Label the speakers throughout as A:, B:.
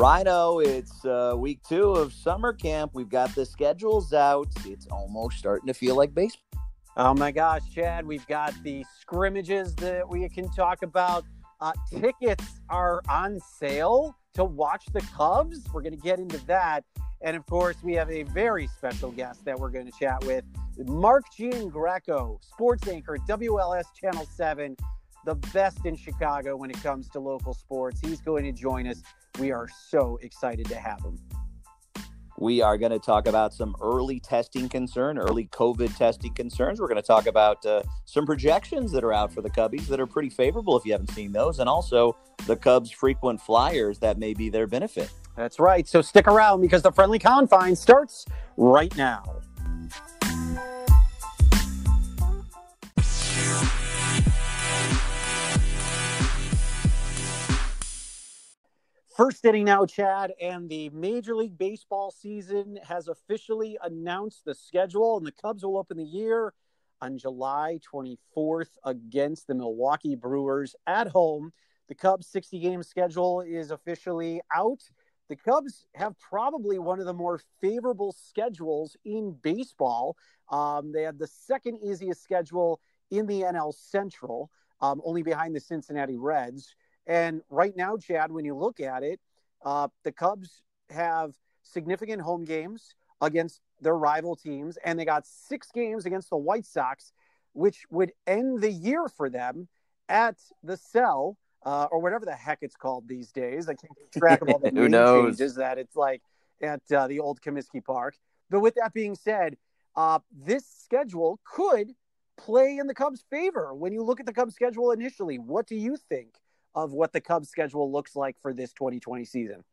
A: Rhino, it's uh, week two of summer camp. We've got the schedules out. It's almost starting to feel like baseball.
B: Oh my gosh, Chad, we've got the scrimmages that we can talk about. Uh, tickets are on sale to watch the Cubs. We're going to get into that. And of course, we have a very special guest that we're going to chat with Mark Jean Giangreco, sports anchor WLS Channel 7, the best in Chicago when it comes to local sports. He's going to join us. We are so excited to have him.
A: We are going to talk about some early testing concern, early COVID testing concerns. We're going to talk about uh, some projections that are out for the Cubbies that are pretty favorable if you haven't seen those, and also the Cubs' frequent flyers that may be their benefit.
B: That's right. So stick around because the friendly confine starts right now. First inning now, Chad, and the Major League Baseball season has officially announced the schedule, and the Cubs will open the year on July 24th against the Milwaukee Brewers at home. The Cubs' 60 game schedule is officially out. The Cubs have probably one of the more favorable schedules in baseball. Um, they had the second easiest schedule in the NL Central, um, only behind the Cincinnati Reds. And right now, Chad, when you look at it, uh, the Cubs have significant home games against their rival teams, and they got six games against the White Sox, which would end the year for them at the cell uh, or whatever the heck it's called these days. I can't keep track of all the
A: Who knows?
B: changes that it's like at uh, the old Comiskey Park. But with that being said, uh, this schedule could play in the Cubs' favor. When you look at the Cubs' schedule initially, what do you think of what the Cubs' schedule looks like for this 2020 season?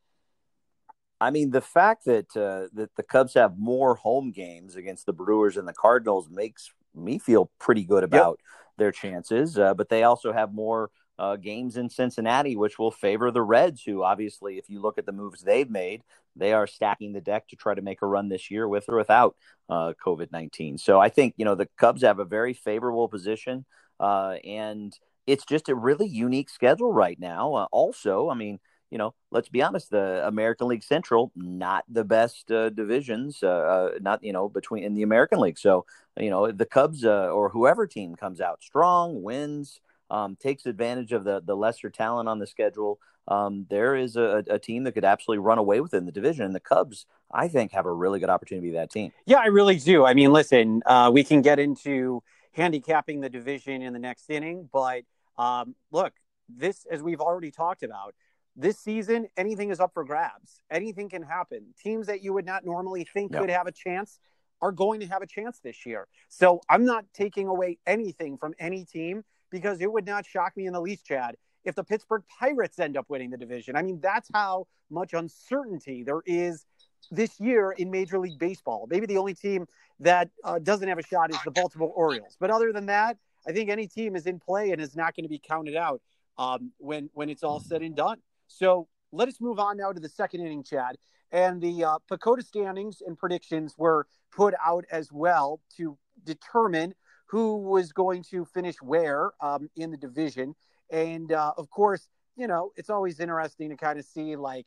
A: I mean, the fact that uh, that the Cubs have more home games against the Brewers and the Cardinals makes me feel pretty good about yep. their chances. Uh, but they also have more uh, games in Cincinnati, which will favor the Reds, who obviously, if you look at the moves they've made, they are stacking the deck to try to make a run this year with or without uh, COVID 19. So I think, you know, the Cubs have a very favorable position. Uh, and it's just a really unique schedule right now. Uh, also, I mean, you know, let's be honest, the American League Central, not the best uh, divisions, uh, uh, not, you know, between in the American League. So, you know, the Cubs uh, or whoever team comes out strong, wins, um, takes advantage of the, the lesser talent on the schedule. Um, there is a, a, team that could absolutely run away within the division. And the Cubs, I think, have a really good opportunity to be that team.
B: Yeah, I really do. I mean, listen, uh, we can get into handicapping the division in the next inning, but um, look, this, as we've already talked about, this season, anything is up for grabs. Anything can happen. Teams that you would not normally think could have a chance are going to have a chance this year. So I'm not taking away anything from any team because it would not shock me in the least, Chad, if the Pittsburgh Pirates end up winning the division. I mean, that's how much uncertainty there is this year in Major League Baseball. Maybe the only team that uh, doesn't have a shot is the Baltimore Orioles. But other than that, I think any team is in play and is not going to be counted out um, when when it's all said and done. So let us move on now to the second inning, Chad. And the uh, PECOTA standings and predictions were put out as well to determine who was going to finish where um, in the division. And uh, of course, you know, it's always interesting to kind of see like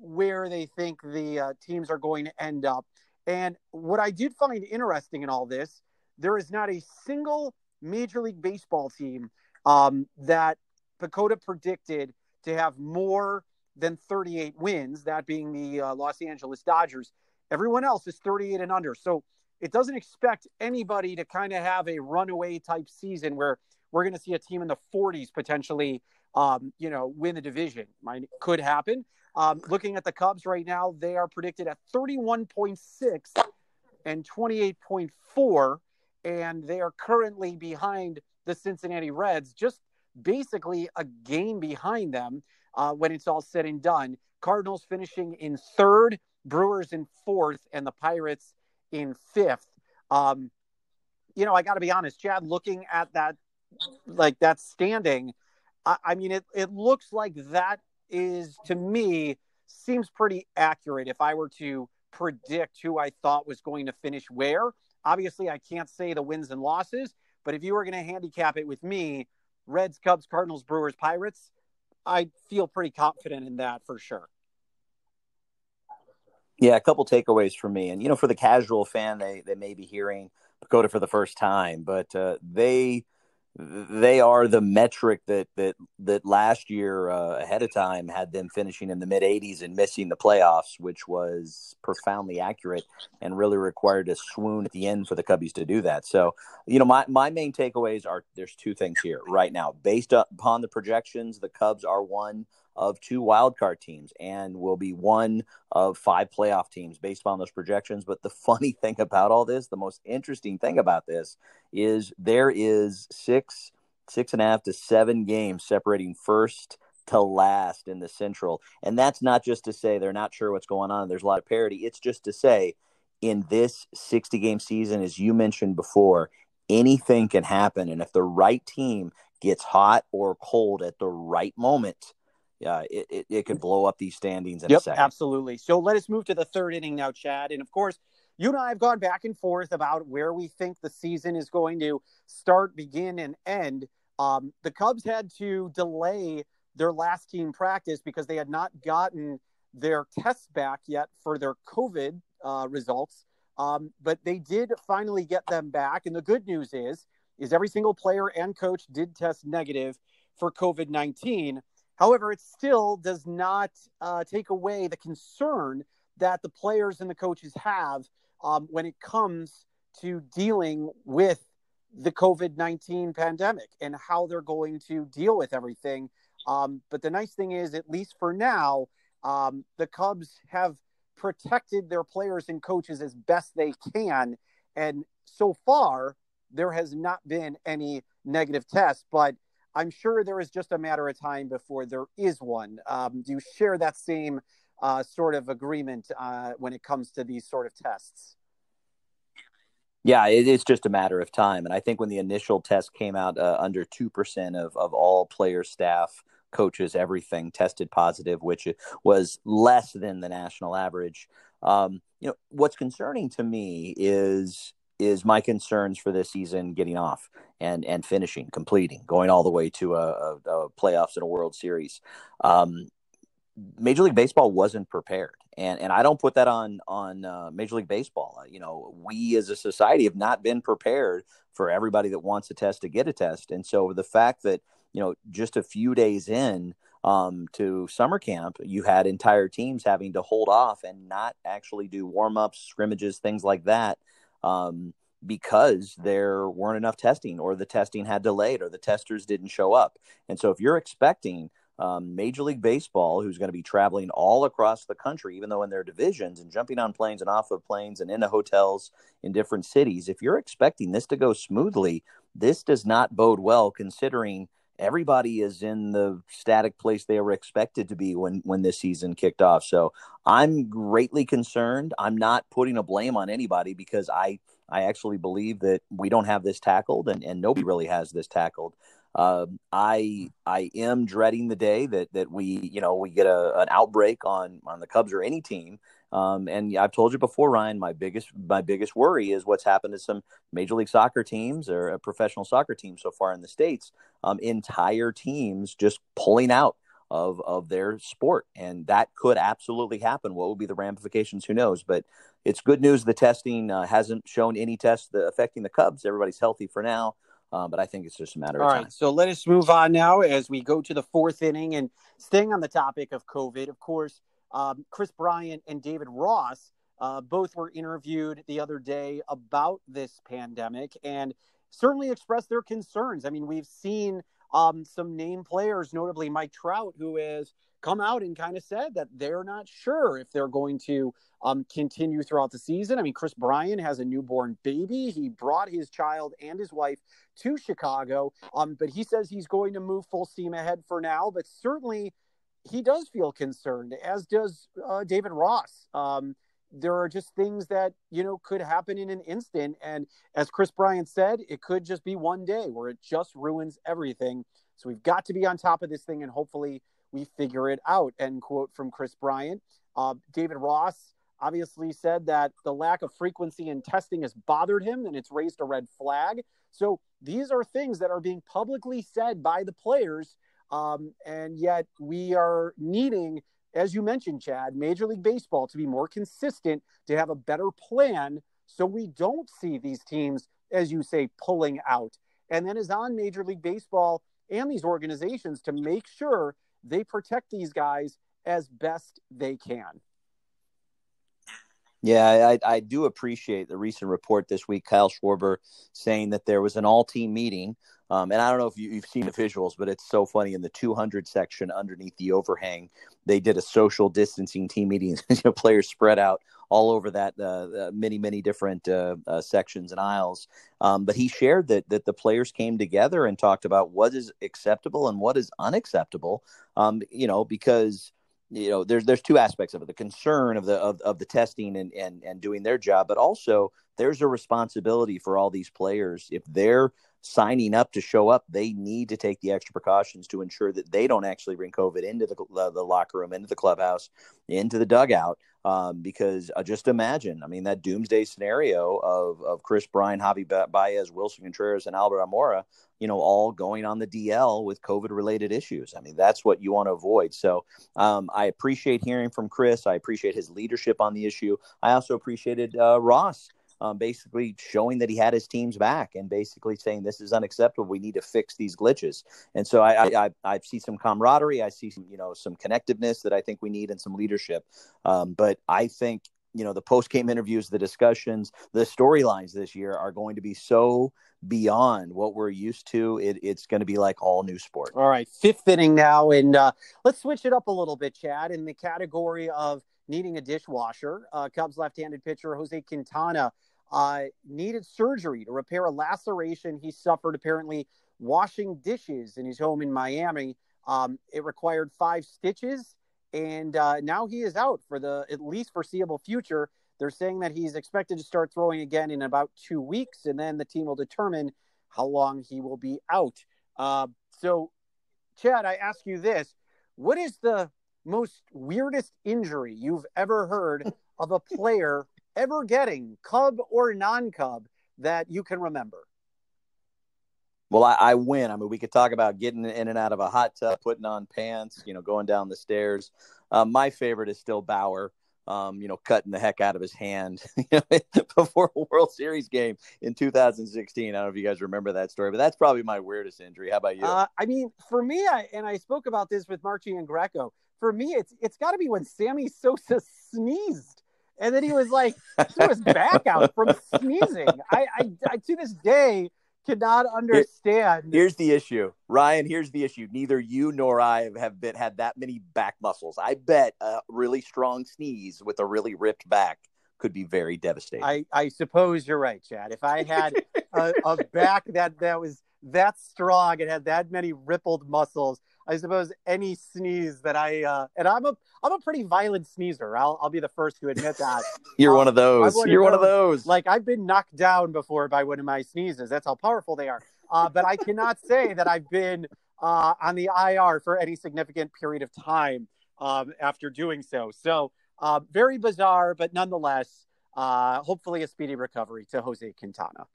B: where they think the uh, teams are going to end up. And what I did find interesting in all this, there is not a single Major League Baseball team um, that PECOTA predicted to have more than 38 wins, that being the uh, Los Angeles Dodgers. Everyone else is 38 and under. So it doesn't expect anybody to kind of have a runaway type season where we're going to see a team in the 40s potentially, um, you know, win the division. Might could happen. Um, looking at the Cubs right now, they are predicted at 31.6 and 28.4, and they are currently behind the Cincinnati Reds, just basically a game behind them uh, when it's all said and done. Cardinals finishing in third, Brewers in fourth, and the Pirates in fifth. Um, you know, I got to be honest, Chad, looking at that, like that standing, I, I mean, it, it looks like that is to me seems pretty accurate if I were to predict who I thought was going to finish where. Obviously, I can't say the wins and losses, but if you were going to handicap it with me, Reds, Cubs, Cardinals, Brewers, Pirates, I feel pretty confident in that for sure.
A: Yeah, a couple takeaways for me, and you know, for the casual fan, they they may be hearing PECOTA for the first time, but uh, they they are the metric that that that last year uh, ahead of time had them finishing in the mid 80s and missing the playoffs, which was profoundly accurate and really required a swoon at the end for the Cubbies to do that. So, you know, my my main takeaways are there's two things here right now. Based upon the projections, the Cubs are one of two wildcard teams and will be one of five playoff teams based upon those projections. But the funny thing about all this, the most interesting thing about this, is there is six, six and a half to seven games separating first to last in the Central. And that's not just to say they're not sure what's going on. There's a lot of parity. It's just to say in this 60 game season, as you mentioned before, anything can happen. And if the right team gets hot or cold at the right moment, yeah, it, it, it, could blow up these standings in
B: yep,
A: a second.
B: Absolutely. So let us move to the third inning now, Chad. And of course, you and I have gone back and forth about where we think the season is going to start, begin, and end. Um, the Cubs had to delay their last team practice because they had not gotten their tests back yet for their COVID uh, results. Um, but they did finally get them back. And the good news is, is every single player and coach did test negative for COVID 19. However, it still does not uh, take away the concern that the players and the coaches have um, when it comes to dealing with the COVID 19 pandemic and how they're going to deal with everything. Um, but the nice thing is, at least for now, um, the Cubs have protected their players and coaches as best they can. And so far, there has not been any negative tests. But I'm sure there is just a matter of time before there is one. Um, do you share that same uh, sort of agreement uh, when it comes to these sort of tests?
A: Yeah, it is just a matter of time. And I think when the initial test came out, uh, under 2% of, of all player staff, coaches, everything tested positive, which was less than the national average. Um, you know, what's concerning to me is is my concerns for this season getting off and and finishing, completing, going all the way to a, a, a playoffs and a World Series. Um, Major League Baseball wasn't prepared, and and I don't put that on on uh, Major League Baseball. You know, we as a society have not been prepared for everybody that wants a test to get a test, and so the fact that you know just a few days in um, to summer camp, you had entire teams having to hold off and not actually do warm ups, scrimmages, things like that um, because there weren't enough testing or the testing had delayed or the testers didn't show up. And so if you're expecting um, Major League Baseball, who's going to be traveling all across the country, even though in their divisions and jumping on planes and off of planes and into hotels in different cities, if you're expecting this to go smoothly, this does not bode well considering everybody is in the static place they were expected to be when when this season kicked off. So I'm greatly concerned. I'm not putting a blame on anybody because I I actually believe that we don't have this tackled and, and nobody really has this tackled. Uh, I I am dreading the day that that we you know we get a, an outbreak on on the Cubs or any team um, and I've told you before, Ryan, my biggest my biggest worry is what's happened to some Major League Soccer teams or a professional soccer teams so far in the states. Um, entire teams just pulling out of of their sport, and that could absolutely happen. What will be the ramifications? Who knows? But it's good news. The testing uh, hasn't shown any tests affecting the Cubs. Everybody's healthy for now. Uh, but I think it's just a matter
B: All
A: of
B: time.
A: right,
B: so let us move on now as we go to the fourth inning and staying on the topic of COVID. Of course, um, Kris Bryant and David Ross uh, both were interviewed the other day about this pandemic and certainly expressed their concerns. I mean, we've seen um, some name players, notably Mike Trout, who has come out and kind of said that they're not sure if they're going to um, continue throughout the season. I mean, Kris Bryant has a newborn baby. He brought his child and his wife to Chicago, um, but he says he's going to move full steam ahead for now. But certainly, he does feel concerned, as does uh, David Ross. Um, there are just things that you know could happen in an instant, and as Kris Bryant said, it could just be one day where it just ruins everything. So we've got to be on top of this thing, and hopefully we figure it out. End quote from Kris Bryant. Uh, David Ross obviously said that the lack of frequency in testing has bothered him, and it's raised a red flag. So these are things that are being publicly said by the players um, and yet we are needing as you mentioned, Chad, Major League Baseball to be more consistent, to have a better plan so we don't see these teams, as you say, pulling out. And then is on Major League Baseball and these organizations to make sure they protect these guys as best they can.
A: Yeah, I, I do appreciate the recent report this week, Kyle Schwarber saying that there was an all team meeting um, and I don't know if you, have seen the visuals, but it's so funny in the 200 section underneath the overhang, they did a social distancing team meeting. you know, players spread out all over that uh, many, many different uh, uh, sections and aisles. Um, but he shared that that the players came together and talked about what is acceptable and what is unacceptable. Um, you know, because you know there's there's two aspects of it the concern of the of, of the testing and, and and doing their job but also there's a responsibility for all these players if they're signing up to show up, they need to take the extra precautions to ensure that they don't actually bring COVID into the, the, the locker room, into the clubhouse, into the dugout. Um, because uh, just imagine, I mean, that doomsday scenario of, of Kris Bryant, Javi Baez, Willson Contreras, and Albert Almora, you know, all going on the DL with COVID related issues. I mean, that's what you want to avoid. So um, I appreciate hearing from Kris. I appreciate his leadership on the issue. I also appreciated uh, Ross um, basically showing that he had his teams back and basically saying this is unacceptable. We need to fix these glitches. And so I, I, I see some camaraderie. I see some, you know, some connectiveness that I think we need and some leadership. Um, but I think, you know, the post game interviews, the discussions, the storylines this year are going to be so beyond what we're used to. It, it's going to be like all new sport.
B: All right. Fifth inning now. And uh, let's switch it up a little bit, Chad, in the category of needing a dishwasher. Uh, Cubs left handed pitcher Jose Quintana uh, needed surgery to repair a laceration he suffered apparently washing dishes in his home in Miami. Um, it required five stitches, and uh, now he is out for the at least foreseeable future. They're saying that he's expected to start throwing again in about two weeks, and then the team will determine how long he will be out. Uh, so, Chad, I ask you this: What is the most weirdest injury you've ever heard of a player ever getting, Cub or non Cub, that you can remember?
A: Well, I, I, win. I mean, we could talk about getting in and out of a hot tub, putting on pants, you know, going down the stairs. Um, my favorite is still Bauer, um, you know, cutting the heck out of his hand before a World Series game in 2016. I don't know if you guys remember that story, but that's probably my weirdest injury. How about you? Uh,
B: I mean, for me, I, and I spoke about this with Mark Giangreco. For me, it's it's got to be when Sammy Sosa sneezed and then he was like threw his back out from sneezing. I, I, I to this day cannot understand.
A: Here's the issue, Ryan. Here's the issue. Neither you nor I have been had that many back muscles. I bet a really strong sneeze with a really ripped back could be very devastating.
B: I, I suppose you're right, Chad. If I had a, a back that that was that strong and had that many rippled muscles, I suppose any sneeze that I uh, and I'm a I'm a pretty violent sneezer. I'll I'll be the first to admit that.
A: You're um, one of those. One You're of one of those.
B: Like I've been knocked down before by one of my sneezes. That's how powerful they are. Uh, but I cannot say that I've been uh, on the IR for any significant period of time um, after doing so. So uh, very bizarre, but nonetheless, uh, hopefully a speedy recovery to Jose Quintana.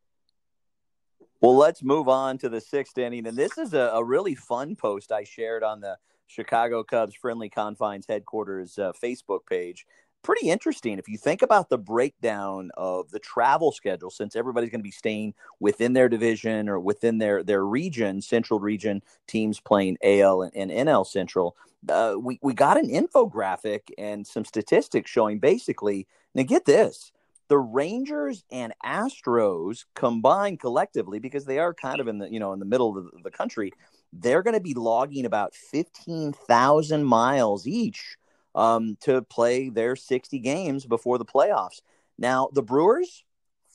A: Well, let's move on to the sixth inning. And this is a, a really fun post I shared on the Chicago Cubs Friendly Confines headquarters uh, Facebook page. Pretty interesting if you think about the breakdown of the travel schedule, since everybody's going to be staying within their division or within their, their region, Central region, teams playing AL and, and NL Central. Uh, we, we got an infographic and some statistics showing basically, now get this the Rangers and Astros combined collectively, because they are kind of in the you know in the middle of the, country, they're going to be logging about fifteen thousand miles each um, to play their sixty games before the playoffs. Now the Brewers.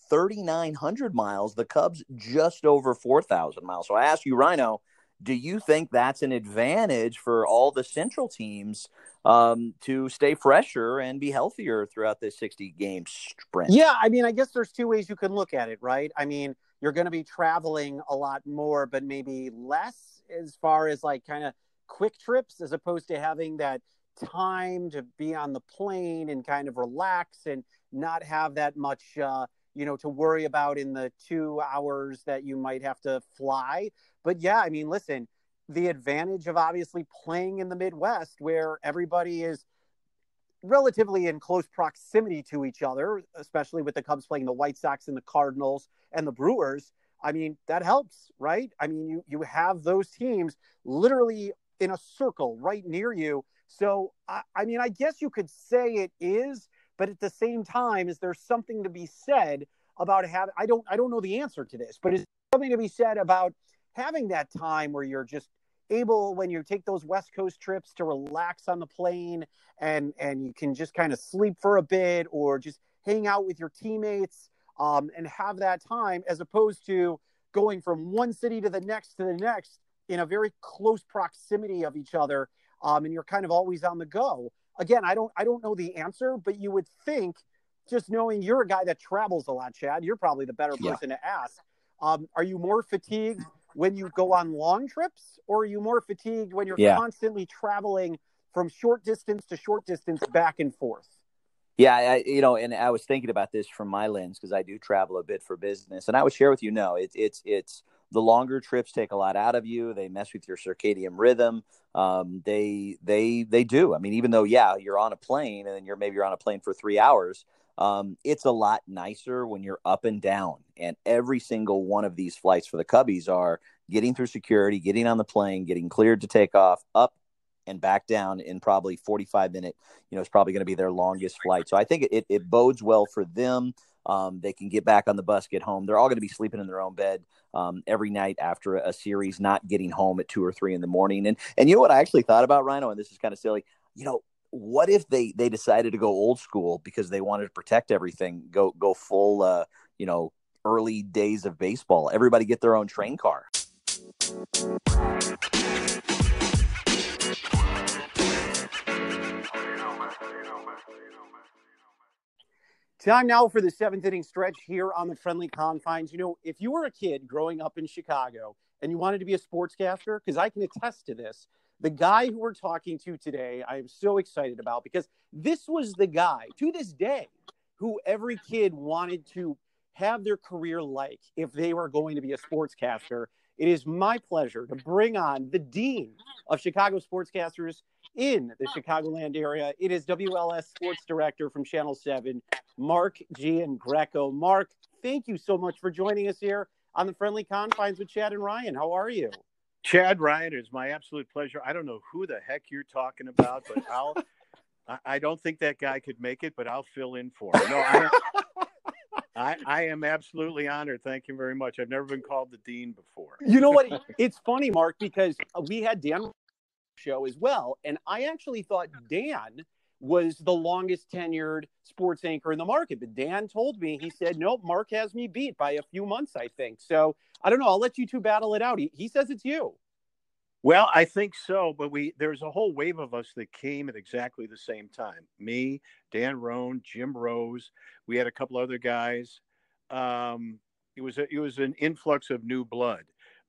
A: 3,900 miles, the Cubs just over 4,000 miles. So I ask you, Rhino, do you think that's an advantage for all the central teams um, to stay fresher and be healthier throughout this 60 game sprint.
B: Yeah, I mean, I guess there's two ways you can look at it, right? I mean, you're going to be traveling a lot more, but maybe less as far as like kind of quick trips as opposed to having that time to be on the plane and kind of relax and not have that much uh, you know to worry about in the two hours that you might have to fly but yeah i mean listen the advantage of obviously playing in the Midwest where everybody is relatively in close proximity to each other, especially with the Cubs playing the White Sox and the Cardinals and the Brewers. I mean, that helps, right? I mean, you you have those teams literally in a circle right near you. So, I, I mean, I guess you could say it is, but at the same time, is there something to be said about having? I don't I don't know the answer to this, but is something to be said about having that time where you're just able when you take those west coast trips to relax on the plane and and you can just kind of sleep for a bit or just hang out with your teammates um, and have that time as opposed to going from one city to the next to the next in a very close proximity of each other um, and you're kind of always on the go again i don't i don't know the answer but you would think just knowing you're a guy that travels a lot chad you're probably the better person yeah. to ask um, are you more fatigued when you go on long trips, or are you more fatigued when you're yeah. constantly traveling from short distance to short distance back and forth?
A: Yeah, I, you know, and I was thinking about this from my lens because I do travel a bit for business, and I would share with you. No, it's it's it's the longer trips take a lot out of you. They mess with your circadian rhythm. Um, they they they do. I mean, even though yeah, you're on a plane and you're maybe you're on a plane for three hours. Um, it's a lot nicer when you're up and down. And every single one of these flights for the Cubbies are getting through security, getting on the plane, getting cleared to take off, up and back down in probably 45 minute. You know, it's probably going to be their longest flight. So I think it, it bodes well for them. Um, they can get back on the bus, get home. They're all going to be sleeping in their own bed um, every night after a series, not getting home at two or three in the morning. And and you know what I actually thought about Rhino, and this is kind of silly. You know, what if they they decided to go old school because they wanted to protect everything go go full uh you know early days of baseball everybody get their own train car
B: Time now for the seventh inning stretch here on the friendly confines. You know, if you were a kid growing up in Chicago and you wanted to be a sportscaster, because I can attest to this, the guy who we're talking to today, I am so excited about because this was the guy to this day who every kid wanted to have their career like if they were going to be a sportscaster. It is my pleasure to bring on the dean of Chicago sportscasters in the Chicagoland area. It is WLS sports director from Channel 7, Mark Giangreco. Mark, thank you so much for joining us here on the friendly confines with Chad and Ryan. How are you?
C: Chad Ryan, it's my absolute pleasure. I don't know who the heck you're talking about, but I'll. I don't think that guy could make it, but I'll fill in for him. No, I, I, I am absolutely honored. Thank you very much. I've never been called the dean before.
B: You know what? It's funny, Mark, because we had Dan show as well, and I actually thought Dan was the longest tenured sports anchor in the market. But Dan told me, he said, nope, Mark has me beat by a few months, I think. So I don't know. I'll let you two battle it out. He, he says it's you.
C: Well, I think so, but we there's a whole wave of us that came at exactly the same time. Me, Dan Roan, Jim Rose. We had a couple other guys. Um, it was a, it was an influx of new blood,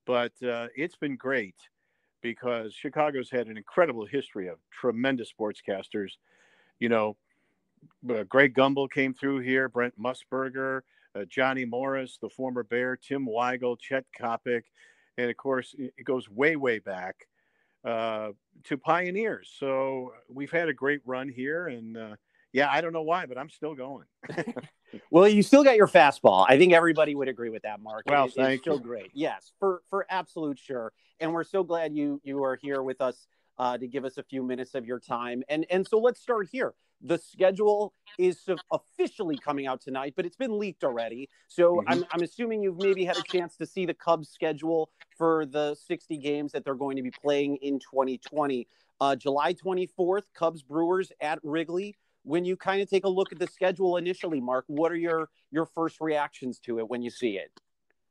C: but uh, it's been great because Chicago's had an incredible history of tremendous sportscasters you know, uh, Greg Gumbel came through here, Brent Musburger, uh, Johnny Morris, the former Bear, Tim Weigel, Chet Coppock, and of course, it goes way, way back uh, to Pioneers. So we've had a great run here, and uh, yeah, I don't know why, but I'm still going.
B: well, you still got your fastball. I think everybody would agree with that, Mark.
C: Well,
B: it,
C: thank
B: it's still great. Yes, for for absolute sure. And we're so glad you you are here with us uh, to give us a few minutes of your time. And and so let's start here. The schedule is officially coming out tonight, but it's been leaked already. So mm-hmm. I'm, I'm assuming you've maybe had a chance to see the Cubs schedule for the 60 games that they're going to be playing in 2020. Uh, July 24th, Cubs Brewers at Wrigley. When you kind of take a look at the schedule initially, Mark, what are your your first reactions to it when you see it?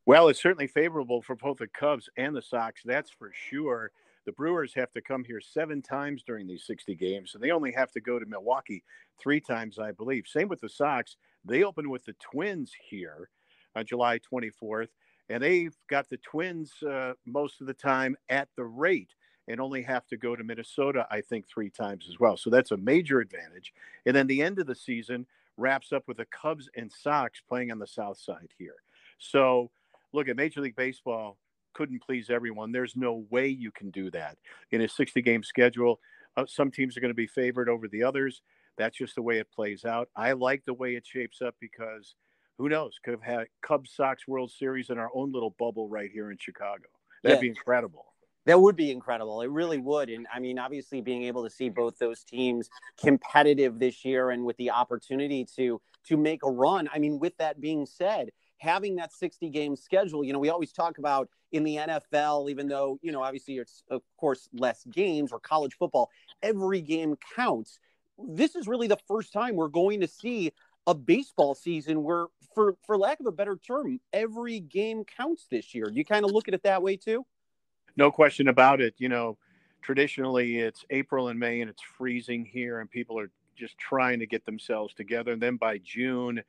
C: Well, it's certainly favorable for both the Cubs and the Sox, that's for sure. The Brewers have to come here seven times during these 60 games, and they only have to go to Milwaukee three times, I believe. Same with the Sox. They open with the Twins here on July 24th, and they've got the Twins uh, most of the time at the rate and only have to go to Minnesota, I think, three times as well. So that's a major advantage. And then the end of the season wraps up with the Cubs and Sox playing on the south side here. So look at Major League Baseball couldn't please everyone. There's no way you can do that in a 60 game schedule. Uh, some teams are going to be favored over the others. That's just the way it plays out. I like the way it shapes up because who knows? Could have had Cubs Sox World Series in our own little bubble right here in Chicago. That'd yeah. be incredible.
B: That would be incredible. It really would. And I mean, obviously, being able to see both those teams competitive this year and with the opportunity to to make a run. I mean, with that being said, having that 60 game schedule, you know, we always talk about in the NFL, even though, you know, obviously it's of course less games or college football, every game counts. This is really the first time we're going to see a baseball season where for for lack of a better term, every game counts this year. You kind of look at it that way too?
C: no question about it. You know, traditionally it's April and May and it's freezing here, and people are just trying to get themselves together. And then by June,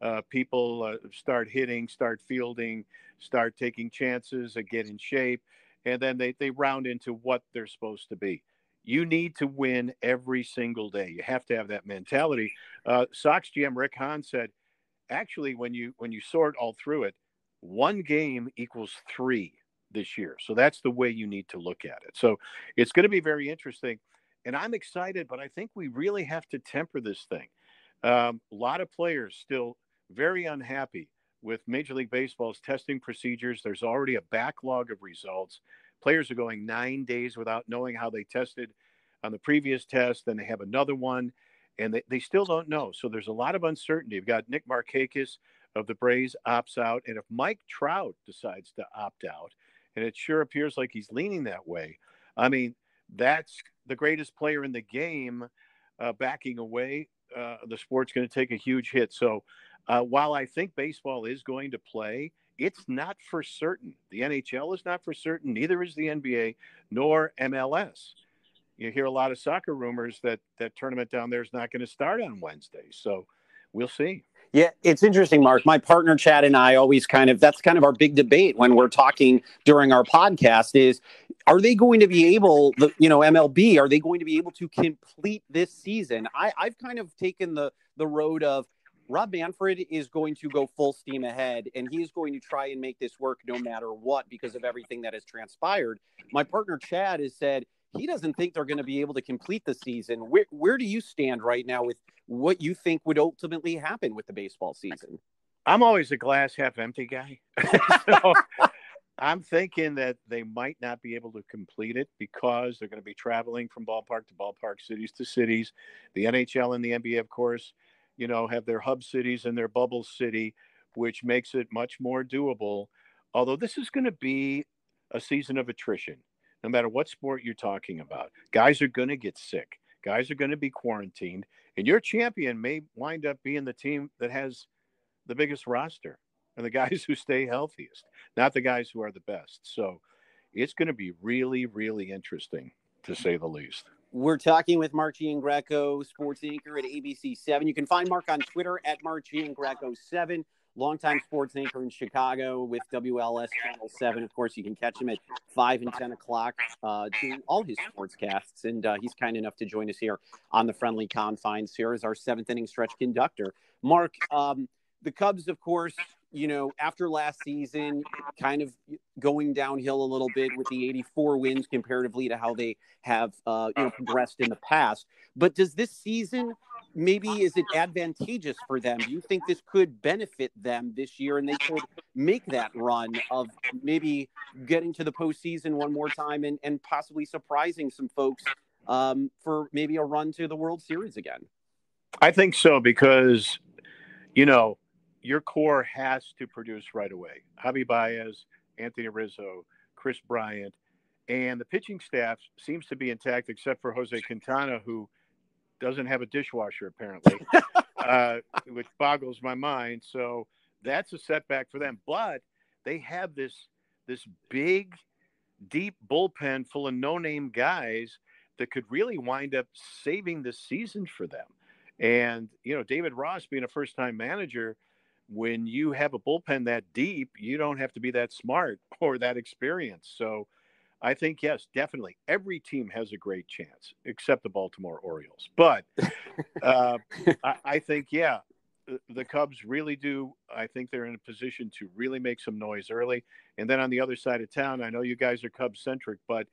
C: uh, people uh, start hitting, start fielding, start taking chances, and get in shape, and then they they round into what they're supposed to be. You need to win every single day. You have to have that mentality. Uh, Sox GM Rick Hahn said, actually, when you when you sort all through it, one game equals three this year. So that's the way you need to look at it. So it's going to be very interesting. And I'm excited, but I think we really have to temper this thing. Um, a lot of players still very unhappy with Major League Baseball's testing procedures. There's already a backlog of results. Players are going nine days without knowing how they tested on the previous test. Then they have another one, and they, they still don't know. So there's a lot of uncertainty. You've got Nick Markakis of the Braves opts out. And if Mike Trout decides to opt out, and it sure appears like he's leaning that way. I mean, that's the greatest player in the game uh, backing away. Uh, the sport's going to take a huge hit. So, uh, while I think baseball is going to play, it's not for certain. The NHL is not for certain. Neither is the NBA nor MLS. You hear a lot of soccer rumors that that tournament down there is not going to start on Wednesday. So, we'll see.
B: Yeah, it's interesting, Mark. My partner Chad and I always kind of that's kind of our big debate when we're talking during our podcast is are they going to be able, you know, MLB, are they going to be able to complete this season? I, I've kind of taken the the road of Rob Manfred is going to go full steam ahead and he's going to try and make this work no matter what because of everything that has transpired. My partner Chad has said he doesn't think they're going to be able to complete the season. Where where do you stand right now with what you think would ultimately happen with the baseball season?
C: I'm always a glass half empty guy. so I'm thinking that they might not be able to complete it because they're going to be traveling from ballpark to ballpark, cities to cities. The NHL and the NBA, of course, you know, have their hub cities and their bubble city, which makes it much more doable. Although this is going to be a season of attrition no matter what sport you're talking about. Guys are going to get sick. Guys are going to be quarantined, and your champion may wind up being the team that has the biggest roster and the guys who stay healthiest, not the guys who are the best. So it's going to be really, really interesting to say the least.
B: We're talking with Mark Giangreco, sports anchor at ABC7. You can find Mark on Twitter at Mark Greco7, longtime sports anchor in Chicago with WLS Channel 7. Of course, you can catch him at 5 and 10 o'clock uh, doing all his sportscasts. And uh, he's kind enough to join us here on the friendly confines Here is our seventh inning stretch conductor. Mark, um, the Cubs, of course, you know, after last season, kind of going downhill a little bit with the 84 wins comparatively to how they have, uh, you know, progressed in the past. But does this season maybe is it advantageous for them? Do you think this could benefit them this year and they could make that run of maybe getting to the postseason one more time and, and possibly surprising some folks um, for maybe a run to the World Series again?
C: I think so because, you know, your core has to produce right away. Javi Baez, Anthony Rizzo, Kris Bryant, and the pitching staff seems to be intact except for Jose Quintana, who – doesn't have a dishwasher apparently, uh, which boggles my mind. So that's a setback for them. But they have this this big, deep bullpen full of no-name guys that could really wind up saving the season for them. And you know, David Ross being a first-time manager, when you have a bullpen that deep, you don't have to be that smart or that experienced. So I think yes, definitely. Every team has a great chance, except the Baltimore Orioles. But uh, I, I, think yeah, the Cubs really do. I think they're in a position to really make some noise early. And then on the other side of town, I know you guys are Cubs centric, but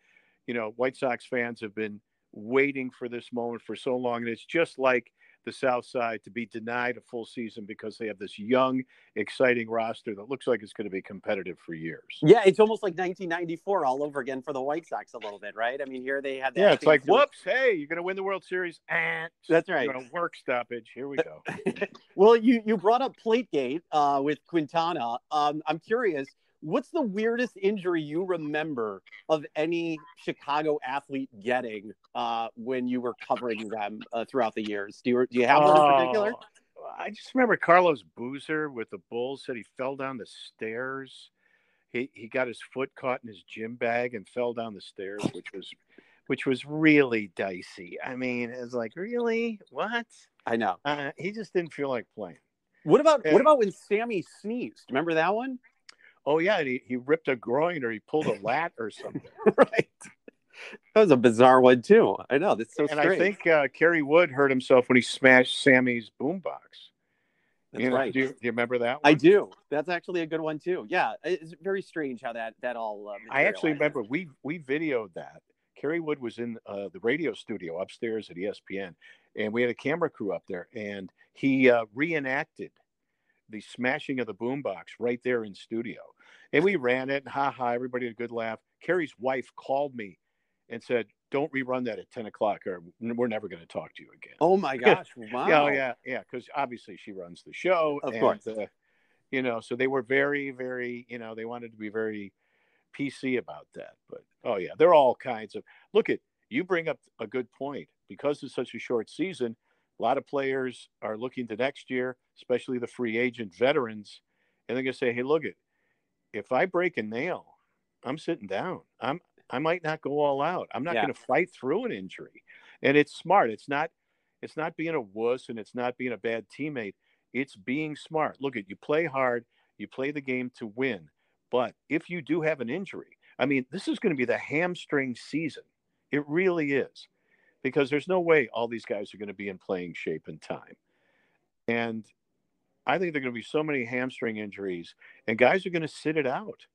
C: you know, White Sox fans have been waiting for this moment for so long, and it's just like the South Side to be denied a full season because they have this young, exciting roster that looks like it's going to be competitive for years.
B: Yeah, it's almost like 1994 all over again for the White Sox a little bit, right? I mean, here they had that.
C: Yeah, it's like, whoops, hey, you're going to win the World Series. And
B: that's right.
C: You know, work stoppage. Here we go.
B: well, you you brought up Plategate uh, with Quintana. Um, I'm curious What's the weirdest injury you remember of any Chicago athlete getting uh, when you were covering them uh, throughout the years? Do you, do you have one in particular?
C: Oh, I just remember Carlos Boozer with the Bulls said he fell down the stairs. He he got his foot caught in his gym bag and fell down the stairs, which was which was really dicey. I mean, it's like really what?
B: I know.
C: Uh, he just didn't feel like playing.
B: What about what about when Sammy sneezed? Remember that one?
C: Oh yeah, and he, he ripped a groin or he pulled a lat or something.
B: right. That was a bizarre one too. I know that's so.
C: And
B: strange.
C: I think uh, Kerry Wood hurt himself when he smashed Sammy's boombox.
B: That's you know, right.
C: Do you, do you, remember that? One?
B: I do. That's actually a good one too. Yeah, it's very strange how that that all. Uh,
C: I actually remember we we videoed that. Kerry Wood was in uh, the radio studio upstairs at ESPN, and we had a camera crew up there, and he uh, reenacted the smashing of the boombox right there in studio. And we ran it, and ha ha, everybody had a good laugh. Kerry's wife called me and said, "Don't rerun that at ten o'clock, or we're never going to talk to you again."
B: Oh my gosh! Wow.
C: yeah, yeah, yeah. Because obviously she runs the show,
B: of
C: and,
B: course.
C: Uh, you know, so they were very, very, you know, they wanted to be very PC about that. But oh yeah, there are all kinds of. Look at you bring up a good point because it's such a short season. A lot of players are looking to next year, especially the free agent veterans, and they're going to say, "Hey, look it, if I break a nail, I'm sitting down. I'm I might not go all out. I'm not yeah. going to fight through an injury. And it's smart. It's not it's not being a wuss and it's not being a bad teammate. It's being smart. Look at you play hard, you play the game to win. But if you do have an injury, I mean, this is going to be the hamstring season. It really is. Because there's no way all these guys are going to be in playing shape and time. And I think there are going to be so many hamstring injuries, and guys are going to sit it out.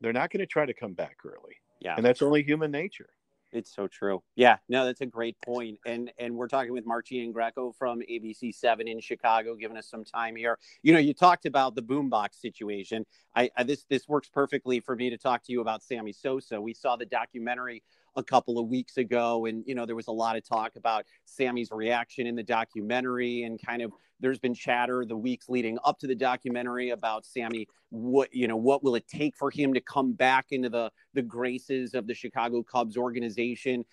C: They're not going to try to come back early.
B: Yeah,
C: and that's only human nature.
B: It's so true. Yeah, no, that's a great point. And and we're talking with Mark Giangreco from ABC Seven in Chicago, giving us some time here. You know, you talked about the boombox situation. I, I this this works perfectly for me to talk to you about Sammy Sosa. We saw the documentary a couple of weeks ago, and you know there was a lot of talk about Sammy's reaction in the documentary, and kind of there's been chatter the weeks leading up to the documentary about Sammy. What you know, what will it take for him to come back into the the graces of the Chicago Cubs organization?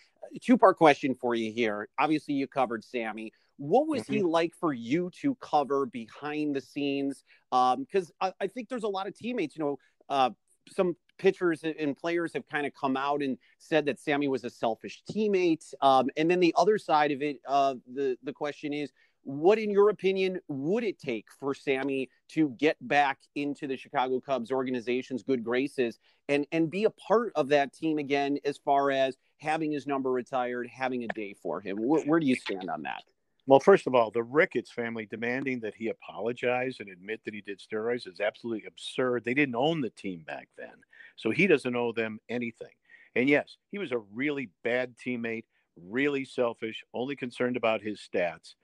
B: Two part question for you here. Obviously, you covered Sammy. What was mm-hmm. he like for you to cover behind the scenes? Because um, I, I, think there's a lot of teammates. You know, uh, some pitchers and players have kind of come out and said that Sammy was a selfish teammate. Um, and then the other side of it, uh, the the question is, what in your opinion would it take for Sammy to get back into the Chicago Cubs organization's good graces and and be a part of that team again as far as having his number retired, having a day for him? Where, where do you stand on that?
C: Well, first of all, the Ricketts family demanding that he apologize and admit that he did steroids is absolutely absurd. They didn't own the team back then, so he doesn't owe them anything. And yes, he was a really bad teammate, really selfish, only concerned about his stats.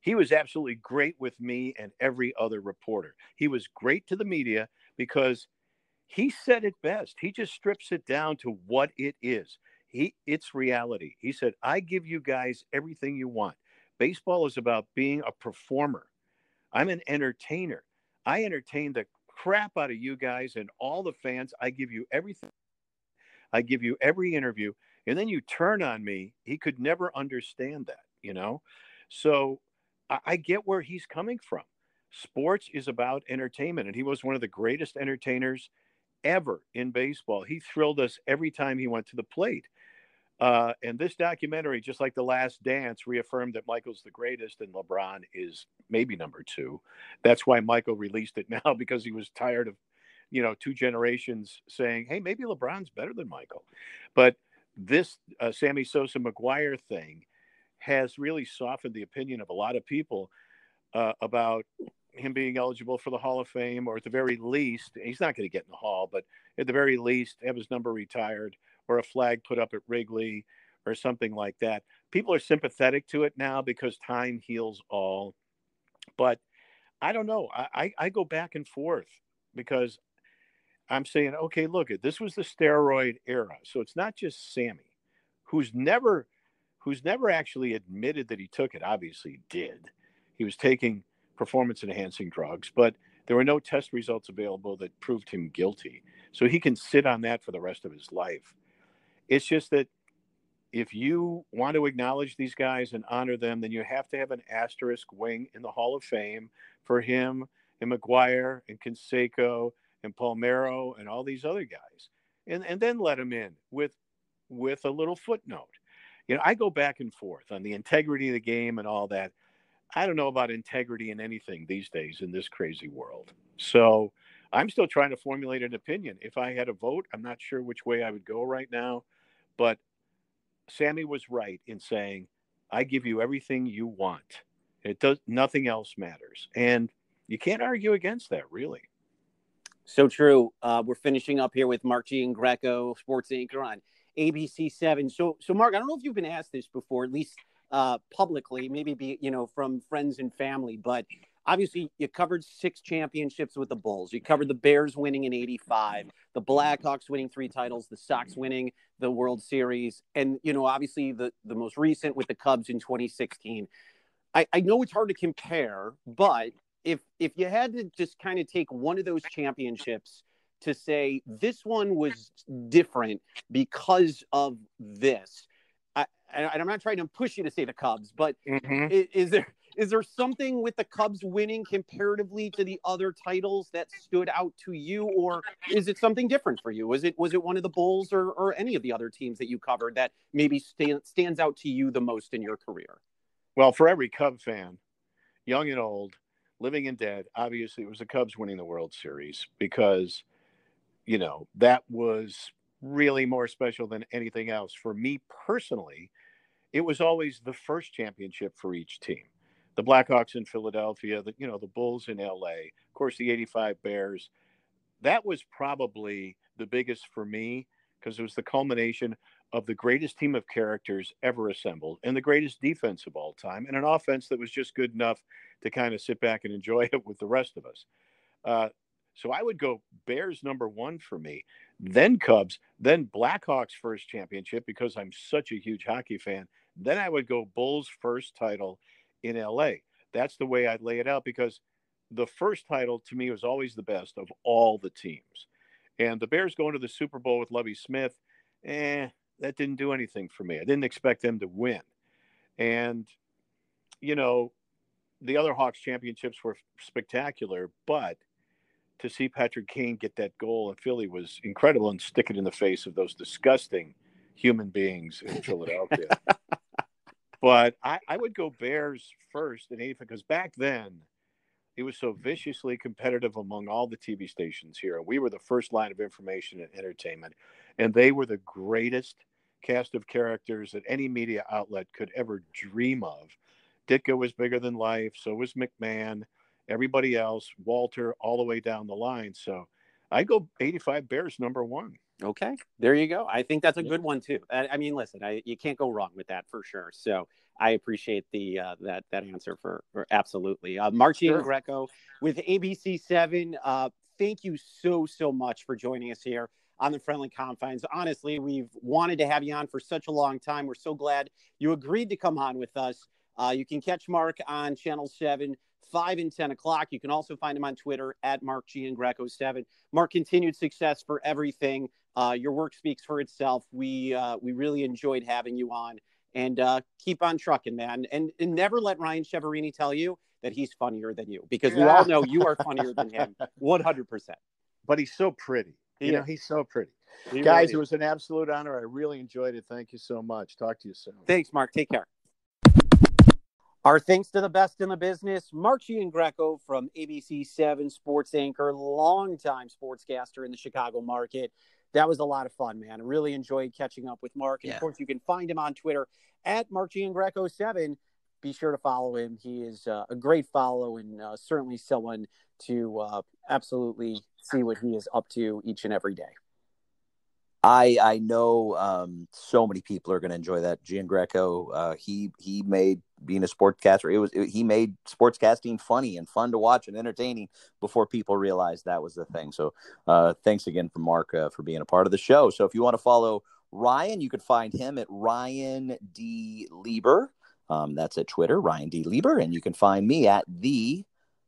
C: He was absolutely great with me and every other reporter. He was great to the media because he said it best. He just strips it down to what it is. He it's reality. He said, "I give you guys everything you want. Baseball is about being a performer. I'm an entertainer. I entertain the crap out of you guys and all the fans. I give you everything. I give you every interview. And then you turn on me. He could never understand that, you know? So I, I get where he's coming from. Sports is about entertainment. And he was one of the greatest entertainers ever in baseball. He thrilled us every time he went to the plate. Uh, and this documentary, just like The Last Dance, reaffirmed that Michael's the greatest and LeBron is maybe number two. That's why Michael released it now because he was tired of, you know, two generations saying, hey, maybe LeBron's better than Michael. But this uh, Sammy Sosa McGwire thing has really softened the opinion of a lot of people. uh, about him being eligible for the Hall of Fame, or at the very least, he's not going to get in the Hall, but at the very least, have his number retired or a flag put up at Wrigley or something like that. People are sympathetic to it now because time heals all. But I don't know. I, I, go back and forth because I'm saying, okay, look, at this was the steroid era. So it's not just Sammy, who's never who's never actually admitted that he took it. Obviously did. He was taking performance enhancing drugs, but there were no test results available that proved him guilty. So he can sit on that for the rest of his life. It's just that if you want to acknowledge these guys and honor them, then you have to have an asterisk wing in the Hall of Fame for him and McGwire and Canseco and Palmeiro and all these other guys, and and then let them in with with a little footnote. You know, I go back and forth on the integrity of the game and all that. I don't know about integrity in anything these days in this crazy world. So I'm still trying to formulate an opinion. If I had a vote, I'm not sure which way I would go right now, but Sammy was right in saying, I give you everything you want. It does nothing else matters. And you can't argue against that, really.
B: So true. Uh, we're finishing up here with Mark greco sports anchor on ABC Seven. So, so Mark, I don't know if you've been asked this before, at least uh, publicly, maybe be you know from friends and family, but obviously you covered six championships with the Bulls. You covered the Bears winning in 85, the Blackhawks winning three titles, the Sox winning the World Series, and you know, obviously the, the most recent with the Cubs in 2016. I, I know it's hard to compare, but if if you had to just kind of take one of those championships to say this one was different because of this, I, and I'm not trying to push you to say the Cubs, but mm-hmm. is, is there is there something with the Cubs winning comparatively to the other titles that stood out to you, or is it something different for you? Was it was it one of the Bulls or, or any of the other teams that you covered that maybe stand, stands out to you the most in your career?
C: Well, for every Cub fan, young and old, living and dead, obviously it was the Cubs winning the World Series because, you know, that was really more special than anything else. For me personally, it was always the first championship for each team the Blackhawks in Philadelphia, the you know the Bulls in LA, of course the 85 Bears. That was probably the biggest for me because it was the culmination of the greatest team of characters ever assembled and the greatest defense of all time and an offense that was just good enough to kind of sit back and enjoy it with the rest of us. Uh, so I would go Bears number one for me, then Cubs, then Blackhawks first championship because I'm such a huge hockey fan. Then I would go Bulls first title, in LA. That's the way I'd lay it out because the first title to me was always the best of all the teams. And the Bears going to the Super Bowl with Lovie Smith, eh, that didn't do anything for me. I didn't expect them to win. And, you know, the other Hawks championships were spectacular, but to see Patrick Kane get that goal in Philly was incredible and stick it in the face of those disgusting human beings in Philadelphia. But I, I would go Bears first in 85 because back then it was so viciously competitive among all the TV stations here. We were the first line of information and entertainment, and they were the greatest cast of characters that any media outlet could ever dream of. Ditka was bigger than life, so was McMahon, everybody else, Walter, all the way down the line. So I go 85 Bears number one.
B: Okay, there you go. I think that's a good one too. I, I mean, listen, I, you can't go wrong with that for sure. So I appreciate the uh, that that answer for, for absolutely. Uh, Marcian sure. Greco with ABC Seven. Uh, thank you so so much for joining us here on the friendly confines. Honestly, we've wanted to have you on for such a long time. We're so glad you agreed to come on with us. Uh, you can catch Mark on Channel Seven 5 and 10 o'clock. You can also find him on Twitter at Mark Giangreco 7. Mark, continued success for everything. Uh, your work speaks for itself. We uh, we really enjoyed having you on, and uh, keep on trucking, man. And, and never let Ryan Chiaverini tell you that he's funnier than you, because we all know you are funnier than him, one hundred percent.
C: But he's so pretty. You know, he's so pretty. He Guys, really it was an absolute honor. I really enjoyed it. Thank you so much. Talk to you soon.
B: Thanks, Mark. Take care. Our thanks to the best in the business, Mark Greco from ABC 7 sports anchor, longtime sportscaster in the Chicago market that was a lot of fun, man. I really enjoyed catching up with Mark. And yeah. of course, you can find him on Twitter at Mark Greco7. be sure to follow him. He is uh, a great follow and uh, certainly someone to uh, absolutely see what he is up to each and every day.
A: I I know um, so many people are going to enjoy that. Giangreco, uh, he he made being a sportscaster. It was it, he made sportscasting funny and fun to watch and entertaining before people realized that was the thing. So uh, thanks again for Mark uh, for being a part of the show. So if you want to follow Ryan, you could find him at Ryan D Lieber. Um, that's at Twitter, Ryan D Lieber, and you can find me at the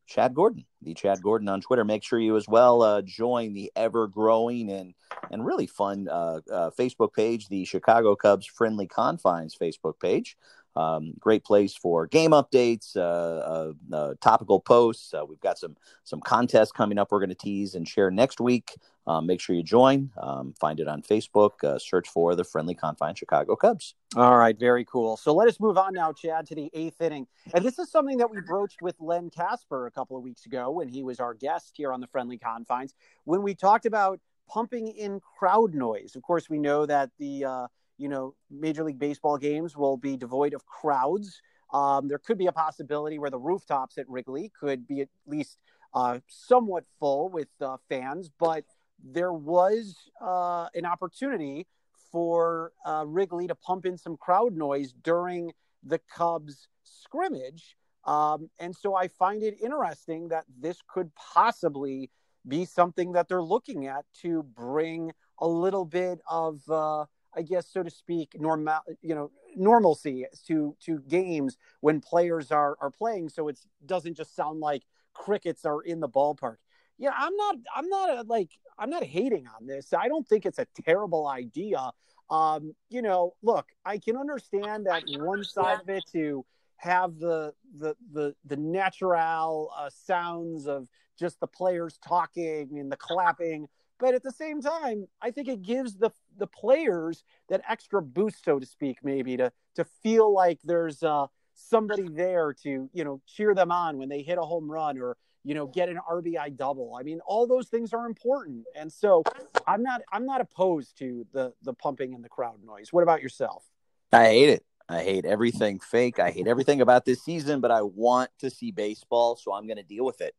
A: Chad Gordon, the Chad Gordon on Twitter. Make sure you as well uh, join the ever growing and and really fun uh, uh, Facebook page, the Chicago Cubs Friendly Confines Facebook page. Um, great place for game updates, uh, uh, uh, topical posts. we've got some some contests coming up. We're going to tease and share next week. Um, make sure you join. Um, find it on Facebook. Uh, search for the Friendly Confine Chicago Cubs.
B: All right, very cool. So let us move on now, Chad, to the eighth inning. And this is something that we broached with Len Kasper a couple of weeks ago when he was our guest here on the Friendly Confines. When we talked about pumping in crowd noise. Of course, we know that the uh, you know Major League Baseball games will be devoid of crowds. Um, there could be a possibility where the rooftops at Wrigley could be at least uh, somewhat full with uh, fans, but there was uh, an opportunity for uh, Wrigley to pump in some crowd noise during the Cubs scrimmage. Um, and so I find it interesting that this could possibly be something that they're looking at to bring a little bit of, uh, I guess, so to speak, normal, you know, normalcy to to games when players are are playing, so it doesn't just sound like crickets are in the ballpark yeah, I'm not, I'm not a, like, I'm not hating on this. I don't think it's a terrible idea. Um, you know, look, I can understand that one side of it to have the the the the natural uh, sounds of just the players talking and the clapping, but at the same time, I think it gives the the players that extra boost, so to speak, maybe to to feel like there's uh, somebody there to you know cheer them on when they hit a home run or you know, get an RBI double. I mean, all those things are important. And so I'm not I'm not opposed to the the pumping and the crowd noise. What about yourself?
A: I hate it. I hate everything fake. I hate everything about this season, but I want to see baseball, so I'm going to deal with it.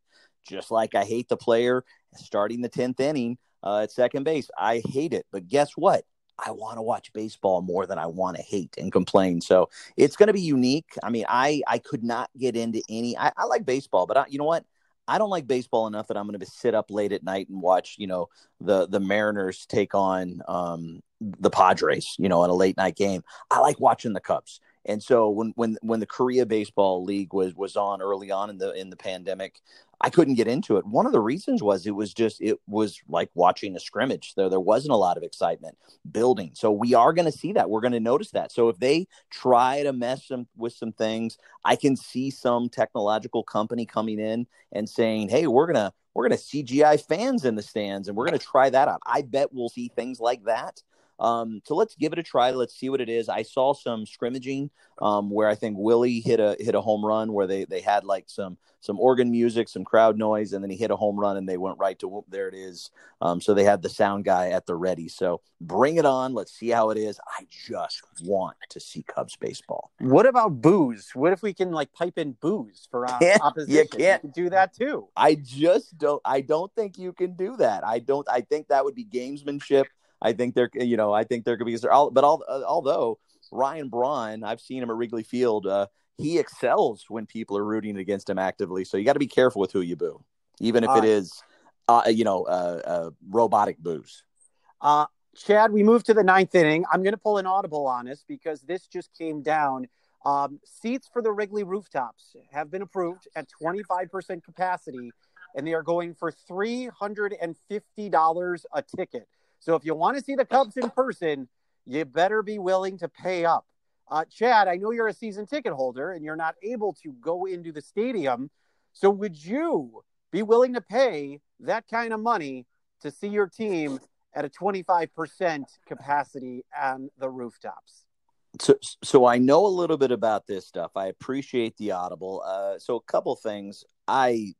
A: Just like I hate the player starting the 10th inning uh, at second base. I hate it. But guess what? I want to watch baseball more than I want to hate and complain. So it's going to be unique. I mean, I I could not get into any. I, I like baseball, but I, you know what? I don't like baseball enough that I'm going to sit up late at night and watch, you know, the the Mariners take on um, the Padres, you know, in a late night game. I like watching the Cubs. And so when when when the Korea Baseball League was was on early on in the in the pandemic, I couldn't get into it. One of the reasons was it was just it was like watching a scrimmage. There there wasn't a lot of excitement building. So we are going to see that. We're going to notice that. So if they try to mess some, with some things, I can see some technological company coming in and saying, "Hey, we're going to we're going to CGI fans in the stands and we're going to try that out." I bet we'll see things like that. Um, so let's give it a try. Let's see what it is. I saw some scrimmaging um, where I think Willie hit a hit a home run where they they had like some some organ music, some crowd noise, and then he hit a home run and they went right to there it is. Um, so they had the sound guy at the ready. So bring it on. Let's see how it is. I just want to see Cubs baseball.
B: What about booze? What if we can like pipe in booze for uh, opposition?
A: You can't
B: you can do that too.
A: I just don't. I don't think you can do that. I don't. I think that would be gamesmanship. I think there, you know, I think there could be, but all, uh, although Ryan Braun, I've seen him at Wrigley Field, uh, he excels when people are rooting against him actively. So you got to be careful with who you boo, even if all it is, uh, you know, uh, uh robotic boos.
B: Uh, Chad, we move to the ninth inning. I'm going to pull an audible on us because this just came down. Um, seats for the Wrigley rooftops have been approved at 25% capacity, and they are going for $350 a ticket. So if you want to see the Cubs in person, you better be willing to pay up. Uh, Chad, I know you're a season ticket holder and you're not able to go into the stadium. So would you be willing to pay that kind of money to see your team at a 25% capacity on the rooftops?
A: So, so I know a little bit about this stuff. I appreciate the audible. Uh, so a couple things. I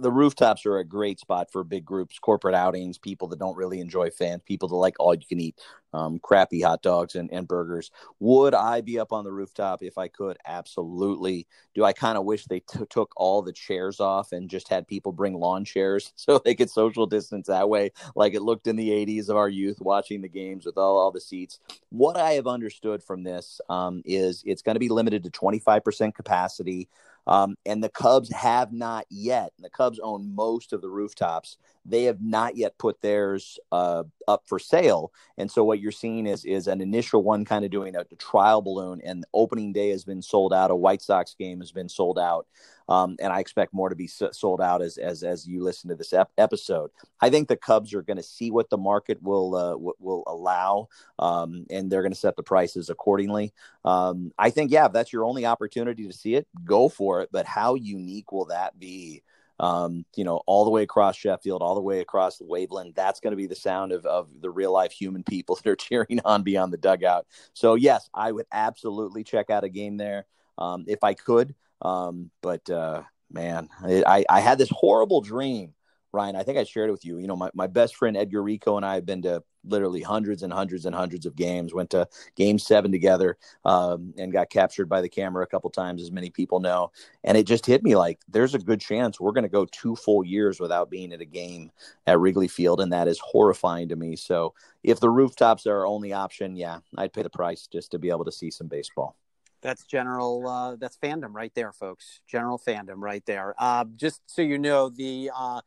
A: the rooftops are a great spot for big groups, corporate outings, people that don't really enjoy fans, people that like all you can eat um, crappy hot dogs and, and burgers. Would I be up on the rooftop if I could? Absolutely. Do I kind of wish they t- took all the chairs off and just had people bring lawn chairs so they could social distance that way, like it looked in the 80s of our youth watching the games with all, all the seats? What I have understood from this um, is it's going to be limited to 25% capacity. Um, and the Cubs have not yet, the Cubs own most of the rooftops. They have not yet put theirs uh, up for sale. And so what you're seeing is is an initial one kind of doing a, trial balloon, and opening day has been sold out. A White Sox game has been sold out. Um, and I expect more to be sold out as as as you listen to this ep- episode. I think the Cubs are going to see what the market will uh, w- will allow, um, and they're going to set the prices accordingly. Um, I think yeah, if that's your only opportunity to see it, go for it. But how unique will that be? Um, you know, all the way across Sheffield, all the way across the Waveland. That's going to be the sound of, of the real life human people that are cheering on beyond the dugout. So, yes, I would absolutely check out a game there um, if I could. Um, but uh, man, I, I had this horrible dream, Ryan. I think I shared it with you. You know, my, my best friend Edgar Rico and I have been to literally hundreds and hundreds and hundreds of games. Went to Game Seven together, um, and got captured by the camera a couple times, as many people know. And it just hit me like there's a good chance we're going to go two full years without being at a game at Wrigley Field, and that is horrifying to me. So if the rooftops are our only option, yeah, I'd pay the price just to be able to see some baseball.
B: That's general. Uh, that's fandom right there, folks. General fandom right there. Uh, just so you know, the uh,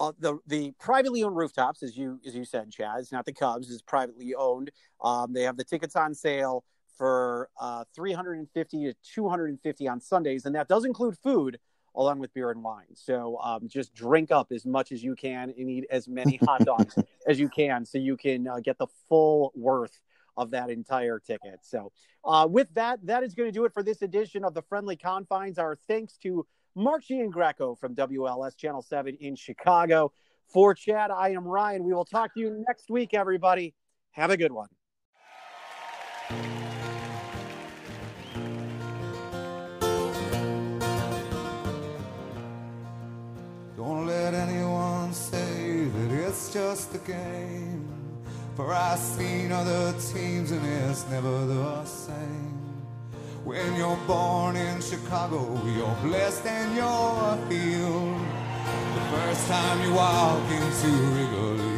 B: uh, the the privately owned rooftops, as you as you said, Chaz, not the Cubs, is privately owned. Um, they have the tickets on sale for uh, 350 to 250 on Sundays, and that does include food along with beer and wine. So um, just drink up as much as you can and eat as many hot dogs as you can, so you can uh, get the full worth of that entire ticket. So, uh, with that, that is going to do it for this edition of the Friendly Confines. Our thanks to Mark Greco from WLS Channel 7 in Chicago. For Chad, I am Ryan. We will talk to you next week, everybody. Have a good one. Don't let anyone say that it's just a game. For I've seen other teams and it's never the same. When you're born in Chicago, you're blessed and you're healed. The first time you walk into Wrigley